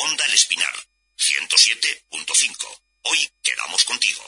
Onda El Espinar, 107.5. Hoy quedamos contigo.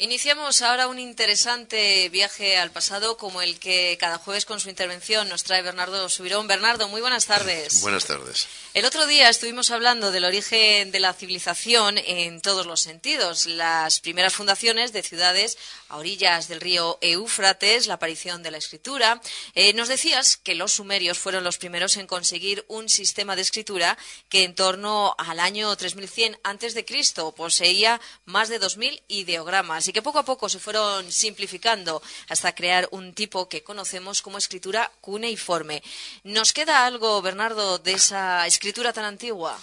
Iniciamos ahora un interesante viaje al pasado como el que cada jueves con su intervención nos trae Bernardo Subirón. Bernardo, muy buenas tardes. Buenas tardes. El otro día estuvimos hablando del origen de la civilización en todos los sentidos. Las primeras fundaciones de ciudades a orillas del río Éufrates, la aparición de la escritura. Eh, nos decías que los sumerios fueron los primeros en conseguir un sistema de escritura que en torno al año 3100 antes de Cristo poseía más de 2000 ideogramas y que poco a poco se fueron simplificando hasta crear un tipo que conocemos como escritura cuneiforme. ¿Nos queda algo, Bernardo, de esa escritura tan antigua?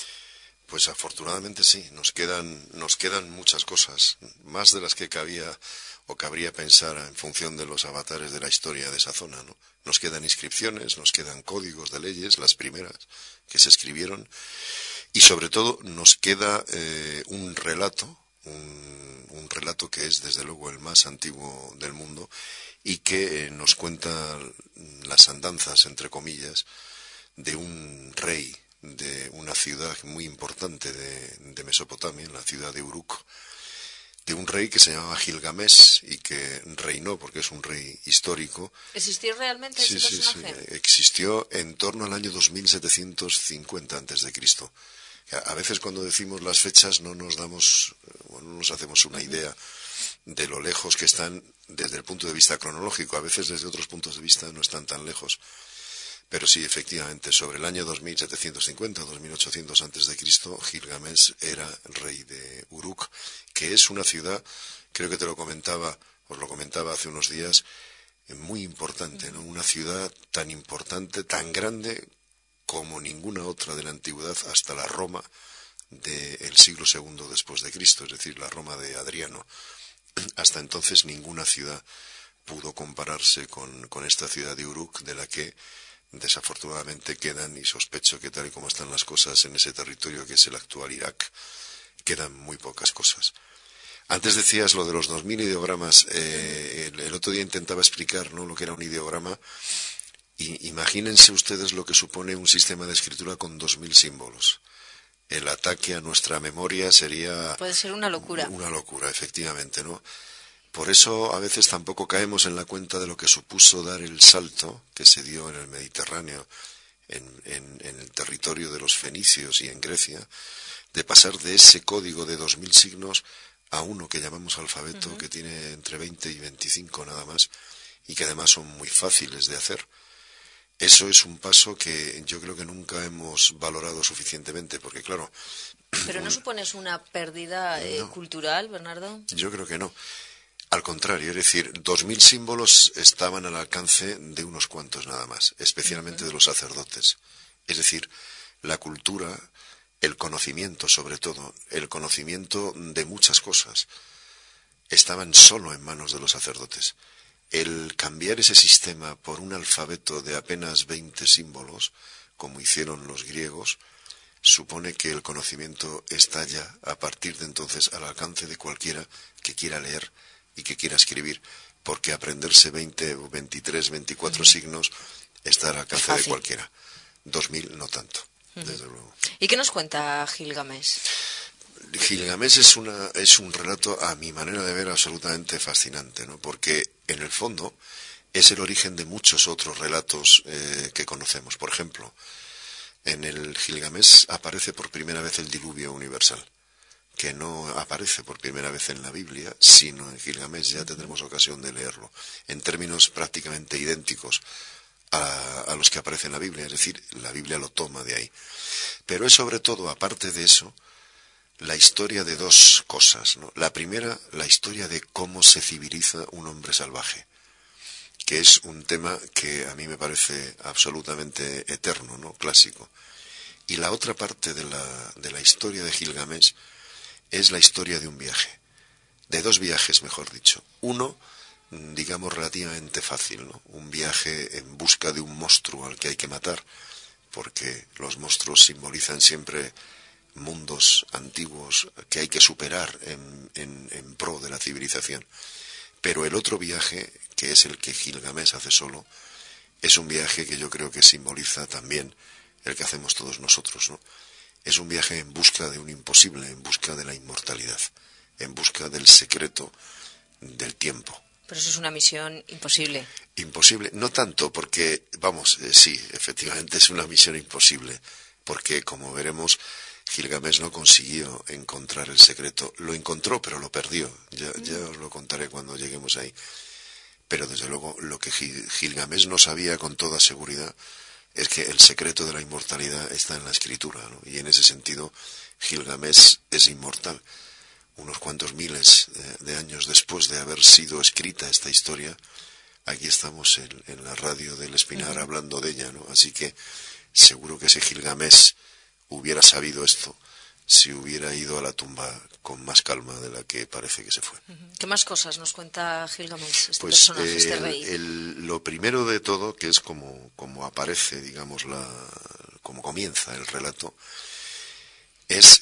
Pues afortunadamente sí, nos quedan, nos quedan muchas cosas, más de las que cabía o cabría pensar en función de los avatares de la historia de esa zona. ¿no? Nos quedan inscripciones, nos quedan códigos de leyes, las primeras que se escribieron, y sobre todo nos queda eh, un relato, un, relato que es desde luego el más antiguo del mundo y que eh, nos cuenta las andanzas, entre comillas, de un rey de una ciudad muy importante de, de Mesopotamia, la ciudad de Uruk, de un rey que se llamaba Gilgamesh y que reinó porque es un rey histórico. ¿Existió realmente sí, ese sí, personaje? Sí, existió en torno al año 2750 antes de Cristo. A veces cuando decimos las fechas no nos damos, bueno, no nos hacemos una idea de lo lejos que están desde el punto de vista cronológico. A veces desde otros puntos de vista no están tan lejos. Pero sí, efectivamente, sobre el año 2750, 2800 antes de Cristo, Gilgamesh era rey de Uruk, que es una ciudad, creo que te lo comentaba, os lo comentaba hace unos días, muy importante, ¿no? Una ciudad tan importante, tan grande como ninguna otra de la antigüedad hasta la Roma del siglo II después de Cristo, es decir, la Roma de Adriano. Hasta entonces ninguna ciudad pudo compararse con, con esta ciudad de Uruk, de la que desafortunadamente quedan, y sospecho que tal y como están las cosas en ese territorio que es el actual Irak, quedan muy pocas cosas. Antes decías lo de los 2.000 ideogramas. Eh, el, el, otro día intentaba explicar ¿no? lo que era un ideograma. Y imagínense ustedes lo que supone un sistema de escritura con 2.000 símbolos. El ataque a nuestra memoria sería... Puede ser una locura. Una locura, efectivamente, ¿no? Por eso a veces tampoco caemos en la cuenta de lo que supuso dar el salto que se dio en el Mediterráneo, en, en, en el territorio de los fenicios y en Grecia, de pasar de ese código de 2.000 signos a uno que llamamos alfabeto, uh -huh. que tiene entre 20 y 25 nada más, y que además son muy fáciles de hacer. Eso es un paso que yo creo que nunca hemos valorado suficientemente, porque claro. ¿Pero no supones una pérdida eh, no, cultural, Bernardo? Yo creo que no. Al contrario, es decir, dos mil símbolos estaban al alcance de unos cuantos nada más, especialmente uh -huh. de los sacerdotes. Es decir, la cultura, el conocimiento sobre todo, el conocimiento de muchas cosas, estaban solo en manos de los sacerdotes. El cambiar ese sistema por un alfabeto de apenas 20 símbolos, como hicieron los griegos, supone que el conocimiento está ya a partir de entonces al alcance de cualquiera que quiera leer y que quiera escribir, porque aprenderse 20 o 23, 24 uh -huh. signos está al alcance de cualquiera. 2000 no tanto. Uh -huh. Desde luego. ¿Y qué nos cuenta Gilgamesh? Gilgamesh es, una, es un relato, a mi manera de ver, absolutamente fascinante, ¿no? porque en el fondo es el origen de muchos otros relatos eh, que conocemos. Por ejemplo, en el Gilgamesh aparece por primera vez el diluvio universal. Que no aparece por primera vez en la Biblia, sino en Gilgamesh, ya tendremos ocasión de leerlo, en términos prácticamente idénticos a, los que aparecen en la Biblia, es decir, la Biblia lo toma de ahí. Pero es sobre todo, aparte de eso, la historia de dos cosas. La primera, la historia de cómo se civiliza un hombre salvaje, que es un tema que a mí me parece absolutamente eterno, ¿no? clásico. Y la otra parte de la, de la historia de Gilgamesh es la historia de un viaje, de dos viajes, mejor dicho. Uno, digamos, relativamente fácil, ¿no? Un viaje en busca de un monstruo al que hay que matar, porque los monstruos simbolizan siempre mundos antiguos que hay que superar en, pro de la civilización. Pero el otro viaje, que es el que Gilgamesh hace solo, es un viaje que yo creo que simboliza también el que hacemos todos nosotros, ¿no? Es un viaje en busca de un imposible, en busca de la inmortalidad, en busca del secreto del tiempo. Pero eso es una misión imposible. Imposible, no tanto porque, vamos, eh, sí, efectivamente es una misión imposible, porque como veremos, Gilgamesh no consiguió encontrar el secreto. Lo encontró, pero lo perdió. Ya, ya os lo contaré cuando lleguemos ahí. Pero desde luego lo que Gilgamesh no sabía con toda seguridad es que el secreto de la inmortalidad está en la escritura, y en ese sentido Gilgamesh es inmortal. Unos cuantos miles de años después de haber sido escrita esta historia, aquí estamos en, la radio del Espinar hablando de ella, ¿no? Así que seguro que ese Gilgamesh hubiera sabido esto si hubiera ido a la tumba con más calma de la que parece que se fue. ¿Qué más cosas nos cuenta Gilgamesh, este pues, personaje, este rey? lo primero de todo, que es como, como aparece, digamos, la, como comienza el relato, es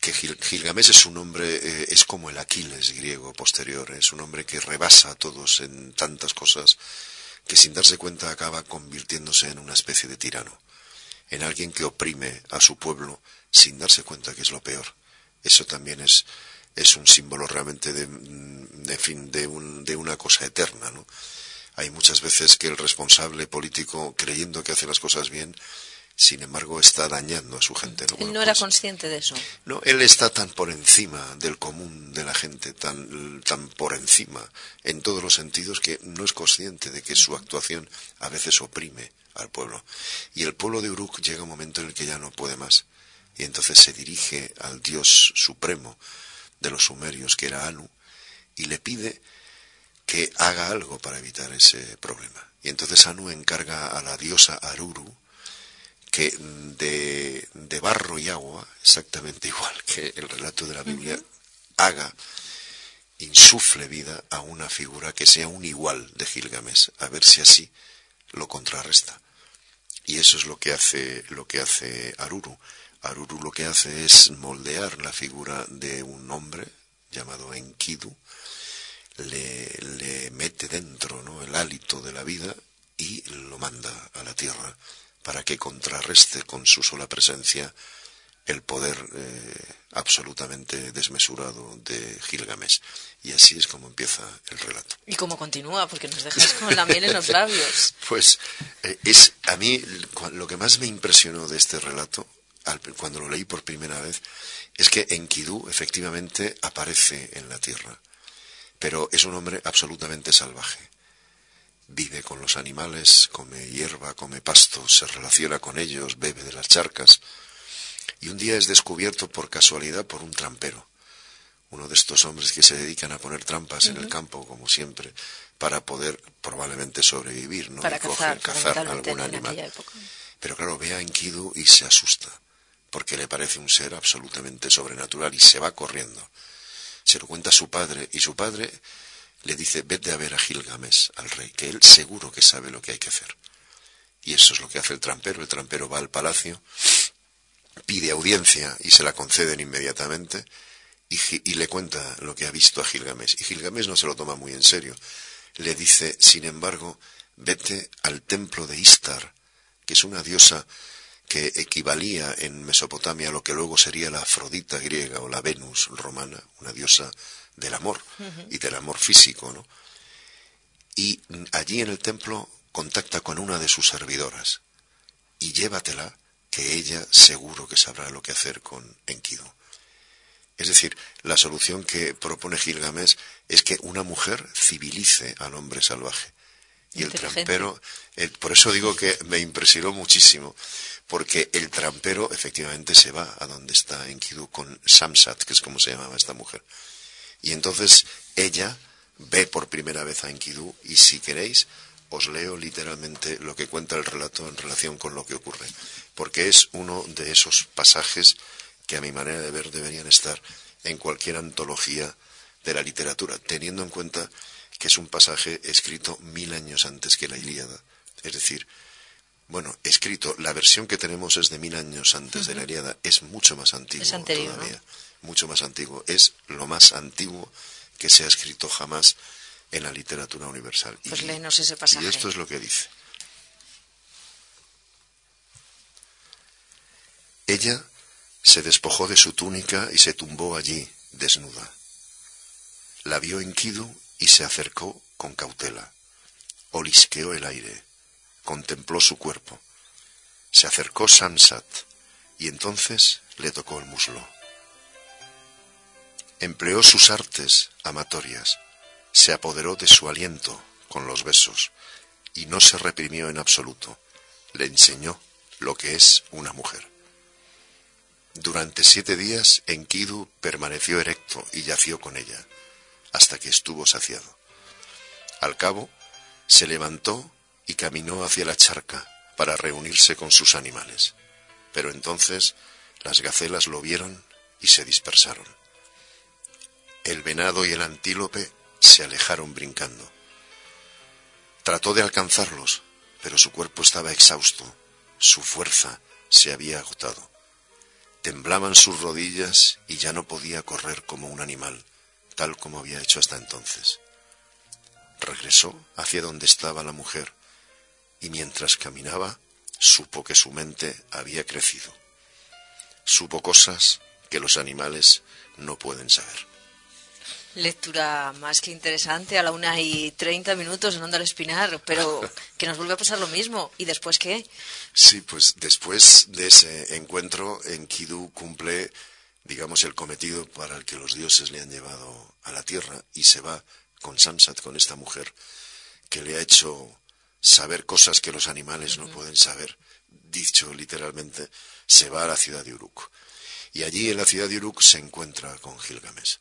que Gilgamesh es un hombre, eh, es como el Aquiles griego posterior, es un hombre que rebasa a todos en tantas cosas que sin darse cuenta acaba convirtiéndose en una especie de tirano en alguien que oprime a su pueblo sin darse cuenta que es lo peor. Eso también es, es un símbolo realmente de, mm, fin, de, un, de una cosa eterna, ¿no? Hay muchas veces que el responsable político, creyendo que hace las cosas bien, sin embargo está dañando a su gente. ¿no? Él no era pues, consciente de eso. No, él está tan por encima del común de la gente, tan, tan por encima en todos los sentidos que no es consciente de que su actuación a veces oprime al pueblo. Y el pueblo de Uruk llega un momento en el que ya no puede más. Y entonces se dirige al dios supremo de los sumerios, que era Anu, y le pide que haga algo para evitar ese problema. Y entonces Anu encarga a la diosa Aruru que de, de barro y agua, exactamente igual que el relato de la Biblia, haga, insufle vida a una figura que sea un igual de Gilgamesh, a ver si así lo contrarresta. Y eso es lo que hace, lo que hace Aruru. Aruru lo que hace es moldear la figura de un hombre llamado Enkidu, le, le mete dentro ¿no? el hálito de la vida y lo manda a la tierra para que contrarreste con su sola presencia el poder eh, absolutamente desmesurado de Gilgamesh. Y así es como empieza el relato. ¿Y cómo continúa? Porque nos dejas con la miel en los labios. pues eh, es a mí lo que más me impresionó de este relato, cuando lo leí por primera vez, es que Enkidu efectivamente aparece en la tierra, pero es un hombre absolutamente salvaje. Vive con los animales, come hierba, come pasto, se relaciona con ellos, bebe de las charcas y un día es descubierto por casualidad por un trampero, uno de estos hombres que se dedican a poner trampas en el campo, como siempre, para poder probablemente sobrevivir, ¿no? Para cazar, cazar algún animal. Pero claro, ve a Enkidu y se asusta, porque le parece un ser absolutamente sobrenatural y se va corriendo. Se lo cuenta a su padre y su padre le dice, vete a ver a Gilgamesh, al rey, que él seguro que sabe lo que hay que hacer. Y eso es lo que hace el trampero. El trampero va al palacio pide audiencia y se la conceden inmediatamente y, le cuenta lo que ha visto a Gilgamesh. Y Gilgamesh no se lo toma muy en serio. Le dice, sin embargo, vete al templo de Istar, que es una diosa que equivalía en Mesopotamia a lo que luego sería la Afrodita griega o la Venus romana, una diosa del amor y del amor físico, ¿no? Y allí en el templo contacta con una de sus servidoras y llévatela que ella seguro que sabrá lo que hacer con Enkidu. Es decir, la solución que propone Gilgamesh es que una mujer civilice al hombre salvaje. Y el trampero, por eso digo que me impresionó muchísimo, porque el trampero efectivamente se va a donde está Enkidu con Samsat, que es como se llamaba esta mujer. Y entonces ella ve por primera vez a Enkidu y si queréis os leo literalmente lo que cuenta el relato en relación con lo que ocurre, porque es uno de esos pasajes que a mi manera de ver deberían estar en cualquier antología de la literatura, teniendo en cuenta que es un pasaje escrito mil años antes que la Ilíada. Es decir, bueno, escrito, la versión que tenemos es de mil años antes de la Ilíada, es mucho más antiguo todavía, mucho más antiguo, es lo más antiguo que se ha escrito jamás en la literatura universal. Pues y, ese pasaje. Y esto es lo que dice. Ella se despojó de su túnica y se tumbó allí, desnuda. La vio Enkidu y se acercó con cautela. Olisqueó el aire, contempló su cuerpo. Se acercó Samsat y entonces le tocó el muslo. Empleó sus artes amatorias se apoderó de su aliento con los besos y no se reprimió en absoluto. Le enseñó lo que es una mujer. Durante siete días Enkidu permaneció erecto y yació con ella, hasta que estuvo saciado. Al cabo, se levantó y caminó hacia la charca para reunirse con sus animales. Pero entonces las gacelas lo vieron y se dispersaron. El venado y el antílope se alejaron brincando. Trató de alcanzarlos, pero su cuerpo estaba exhausto, su fuerza se había agotado. Temblaban sus rodillas y ya no podía correr como un animal, tal como había hecho hasta entonces. Regresó hacia donde estaba la mujer y mientras caminaba supo que su mente había crecido. Supo cosas que los animales no pueden saber. Lectura más que interesante a la una y treinta minutos en Onda al Espinar, pero que nos vuelve a pasar lo mismo. ¿Y después qué? Sí, pues después de ese encuentro, Enkidu cumple, digamos, el cometido para el que los dioses le han llevado a la tierra y se va con Samsat, con esta mujer, que le ha hecho saber cosas que los animales no pueden saber. Dicho literalmente, se va a la ciudad de Uruk. Y allí en la ciudad de Uruk se encuentra con Gilgamesh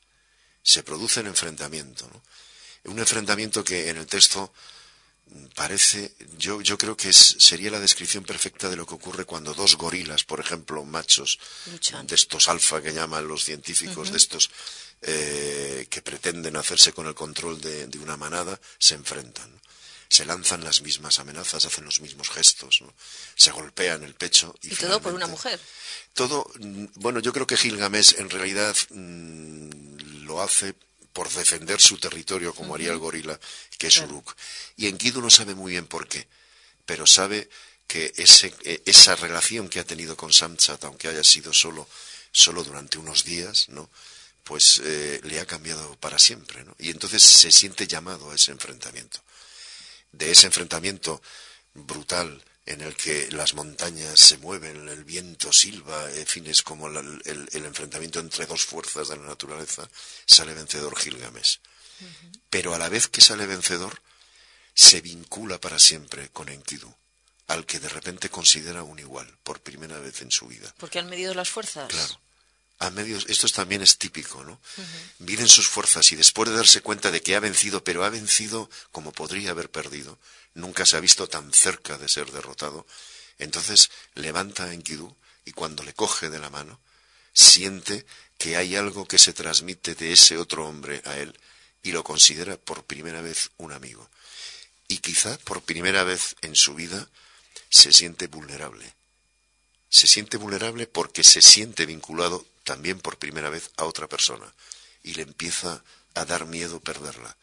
se produce el enfrentamiento. Un enfrentamiento que en el texto parece, yo, yo creo que sería la descripción perfecta de lo que ocurre cuando dos gorilas, por ejemplo, machos, de estos alfa que llaman los científicos, de estos eh, que pretenden hacerse con el control de, una manada, se enfrentan. Se lanzan las mismas amenazas, hacen los mismos gestos, se golpean el pecho. Y, todo por una mujer. Todo, mm, bueno, yo creo que Gilgamesh en realidad mm, lo hace por defender su territorio como haría el gorila, que es Uruk. Y Enkidu no sabe muy bien por qué, pero sabe que ese, e, esa relación que ha tenido con Samchat, aunque haya sido solo, solo durante unos días, ¿no? pues eh, le ha cambiado para siempre. ¿no? Y entonces se siente llamado a ese enfrentamiento. De ese enfrentamiento brutal, en el que las montañas se mueven, el viento silba, en fin, es como el, enfrentamiento entre dos fuerzas de la naturaleza, sale vencedor Gilgamesh. Pero a la vez que sale vencedor, se vincula para siempre con Enkidu, al que de repente considera un igual, por primera vez en su vida. Porque han medido las fuerzas. Claro. A medios, esto también es típico, ¿no? Miden sus fuerzas y después de darse cuenta de que ha vencido, pero ha vencido como podría haber perdido, nunca se ha visto tan cerca de ser derrotado, entonces levanta a Enkidu y cuando le coge de la mano, siente que hay algo que se transmite de ese otro hombre a él y lo considera por primera vez un amigo. Y quizá por primera vez en su vida se siente vulnerable. Se siente vulnerable porque se siente vinculado también por primera vez a otra persona y le empieza a dar miedo perderla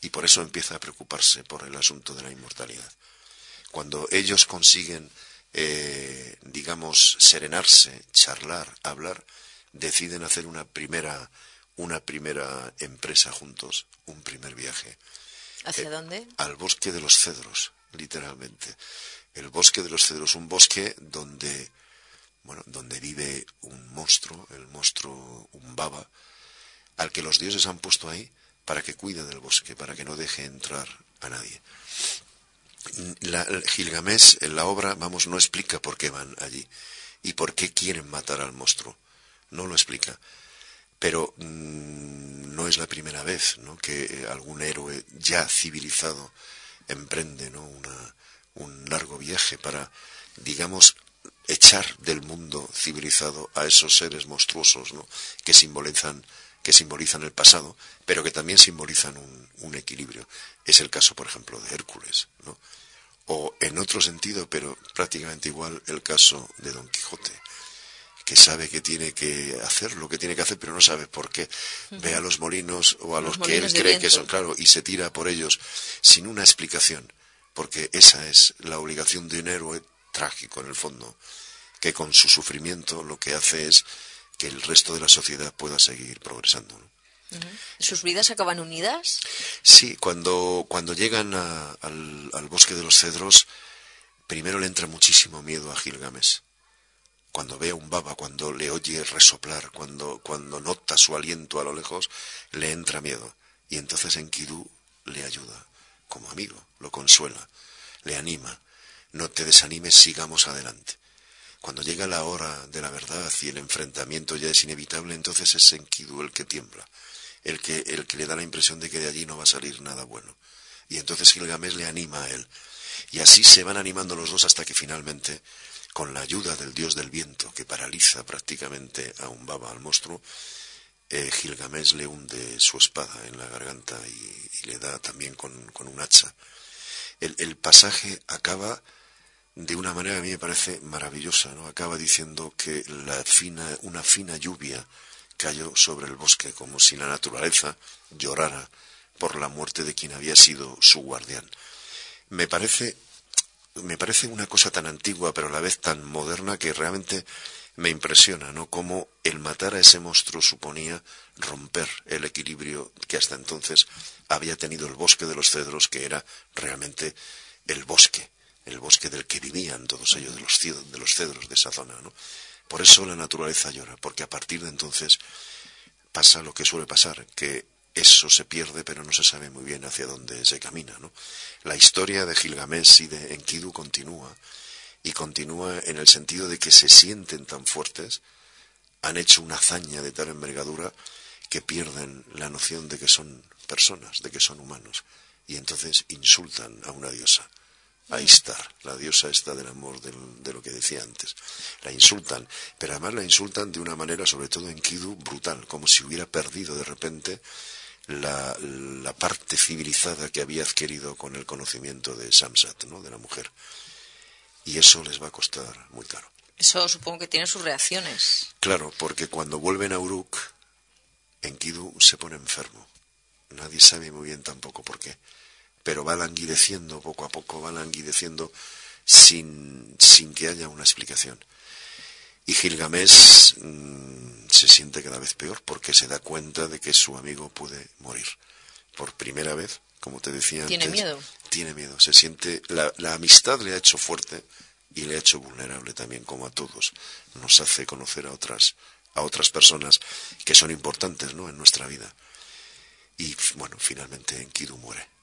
y por eso empieza a preocuparse por el asunto de la inmortalidad. Cuando ellos consiguen, eh, digamos, serenarse, charlar, hablar, deciden hacer una primera, una primera empresa juntos, un primer viaje. ¿Hacia eh, dónde? Al bosque de los cedros, literalmente. El bosque de los cedros, un bosque donde bueno, donde vive un monstruo, el monstruo un baba, al que los dioses han puesto ahí para que cuide del bosque, para que no deje entrar a nadie. Gilgamesh en la obra, vamos, no explica por qué van allí y por qué quieren matar al monstruo. No lo explica. Pero mm, no es la primera vez ¿no? que algún héroe ya civilizado emprende ¿no? Un largo viaje para, digamos, echar del mundo civilizado a esos seres monstruosos ¿no? que simbolizan que simbolizan el pasado, pero que también simbolizan un, un, equilibrio. Es el caso, por ejemplo, de Hércules, ¿no? O en otro sentido, pero prácticamente igual, el caso de Don Quijote, que sabe que tiene que hacer lo que tiene que hacer, pero no sabe por qué. Ve a los molinos o a los, que él cree que son, claro, y se tira por ellos sin una explicación, porque esa es la obligación de un héroe trágico en el fondo, que con su sufrimiento lo que hace es que el resto de la sociedad pueda seguir progresando. ¿Sus vidas acaban unidas? Sí, cuando, cuando llegan al, al, bosque de los cedros, primero le entra muchísimo miedo a Gilgames. Cuando ve a un baba, cuando le oye resoplar, cuando, cuando nota su aliento a lo lejos, le entra miedo. Y entonces Enkidu le ayuda, como amigo, lo consuela, le anima. No te desanimes, sigamos adelante. Cuando llega la hora de la verdad y el enfrentamiento ya es inevitable, entonces es Enkidu el que tiembla, el que, el que le da la impresión de que de allí no va a salir nada bueno. Y entonces Gilgamesh le anima a él. Y así se van animando los dos hasta que finalmente, con la ayuda del dios del viento, que paraliza prácticamente a un baba, al monstruo, eh, Gilgamesh le hunde su espada en la garganta y, le da también con, un hacha. El, el pasaje acaba de una manera a mí me parece maravillosa, ¿no? Acaba diciendo que la fina, una fina lluvia cayó sobre el bosque como si la naturaleza llorara por la muerte de quien había sido su guardián. Me parece, me parece una cosa tan antigua pero a la vez tan moderna que realmente me impresiona, ¿no? Cómo el matar a ese monstruo suponía romper el equilibrio que hasta entonces había tenido el bosque de los cedros, que era realmente el bosque el bosque del que vivían todos ellos, de los, de los cedros de esa zona. ¿no? Por eso la naturaleza llora, porque a partir de entonces pasa lo que suele pasar, que eso se pierde, pero no se sabe muy bien hacia dónde se camina. ¿no? La historia de Gilgamesh y de Enkidu continúa, y continúa en el sentido de que se sienten tan fuertes, han hecho una hazaña de tal envergadura que pierden la noción de que son personas, de que son humanos, y entonces insultan a una diosa. Ahí está, la diosa está del amor de lo que decía antes. La insultan, pero además la insultan de una manera, sobre todo en Kidu, brutal, como si hubiera perdido de repente la, la parte civilizada que había adquirido con el conocimiento de Samsat, ¿no? de la mujer. Y eso les va a costar muy caro. Eso supongo que tiene sus reacciones. Claro, porque cuando vuelven a Uruk, Enkidu se pone enfermo. Nadie sabe muy bien tampoco por qué pero va languideciendo poco a poco, va languideciendo sin, sin que haya una explicación. Y Gilgamesh mm, se siente cada vez peor porque se da cuenta de que su amigo puede morir. Por primera vez, como te decía ¿Tiene miedo? Tiene miedo. Se siente. La, la amistad le ha hecho fuerte y le ha hecho vulnerable también, como a todos. Nos hace conocer a otras, a otras personas que son importantes ¿no? en nuestra vida. Y bueno, finalmente Enkidu muere.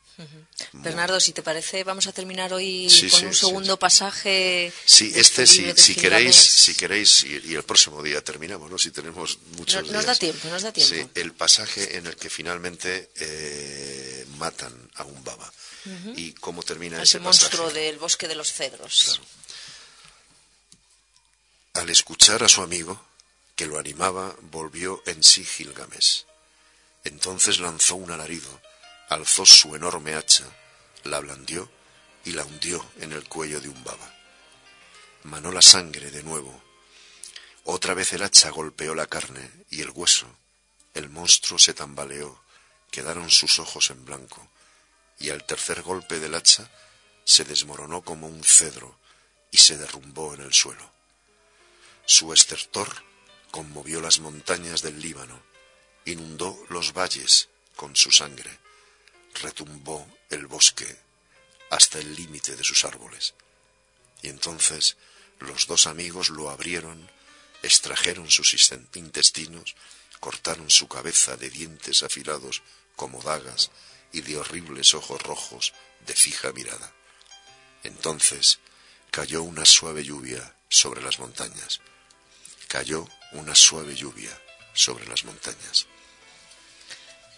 Bernardo, si te parece, vamos a terminar hoy con un segundo pasaje. Sí, este, si, si queréis, si queréis, y, el próximo día terminamos, ¿no? Si tenemos muchos Nos da tiempo, nos da tiempo. El pasaje en el que finalmente eh, matan a un baba. ¿Y cómo termina ese, monstruo del bosque de los cedros. Al escuchar a su amigo, que lo animaba, volvió en sí Gilgames. Entonces lanzó un alarido alzó su enorme hacha, la blandió y la hundió en el cuello de un baba. Manó la sangre de nuevo. Otra vez el hacha golpeó la carne y el hueso. El monstruo se tambaleó, quedaron sus ojos en blanco, y al tercer golpe del hacha se desmoronó como un cedro y se derrumbó en el suelo. Su estertor conmovió las montañas del Líbano, inundó los valles con su sangre retumbó el bosque hasta el límite de sus árboles. Y entonces los dos amigos lo abrieron, extrajeron sus intestinos, cortaron su cabeza de dientes afilados como dagas y de horribles ojos rojos de fija mirada. Entonces cayó una suave lluvia sobre las montañas. Cayó una suave lluvia sobre las montañas.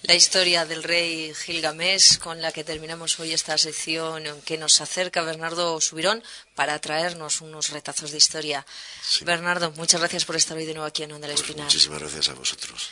La historia del rey Gilgamesh con la que terminamos hoy esta sección que nos acerca Bernardo Subirón para traernos unos retazos de historia. Bernardo, muchas gracias por estar hoy de nuevo aquí en Onda pues Espinal. Muchísimas gracias a vosotros.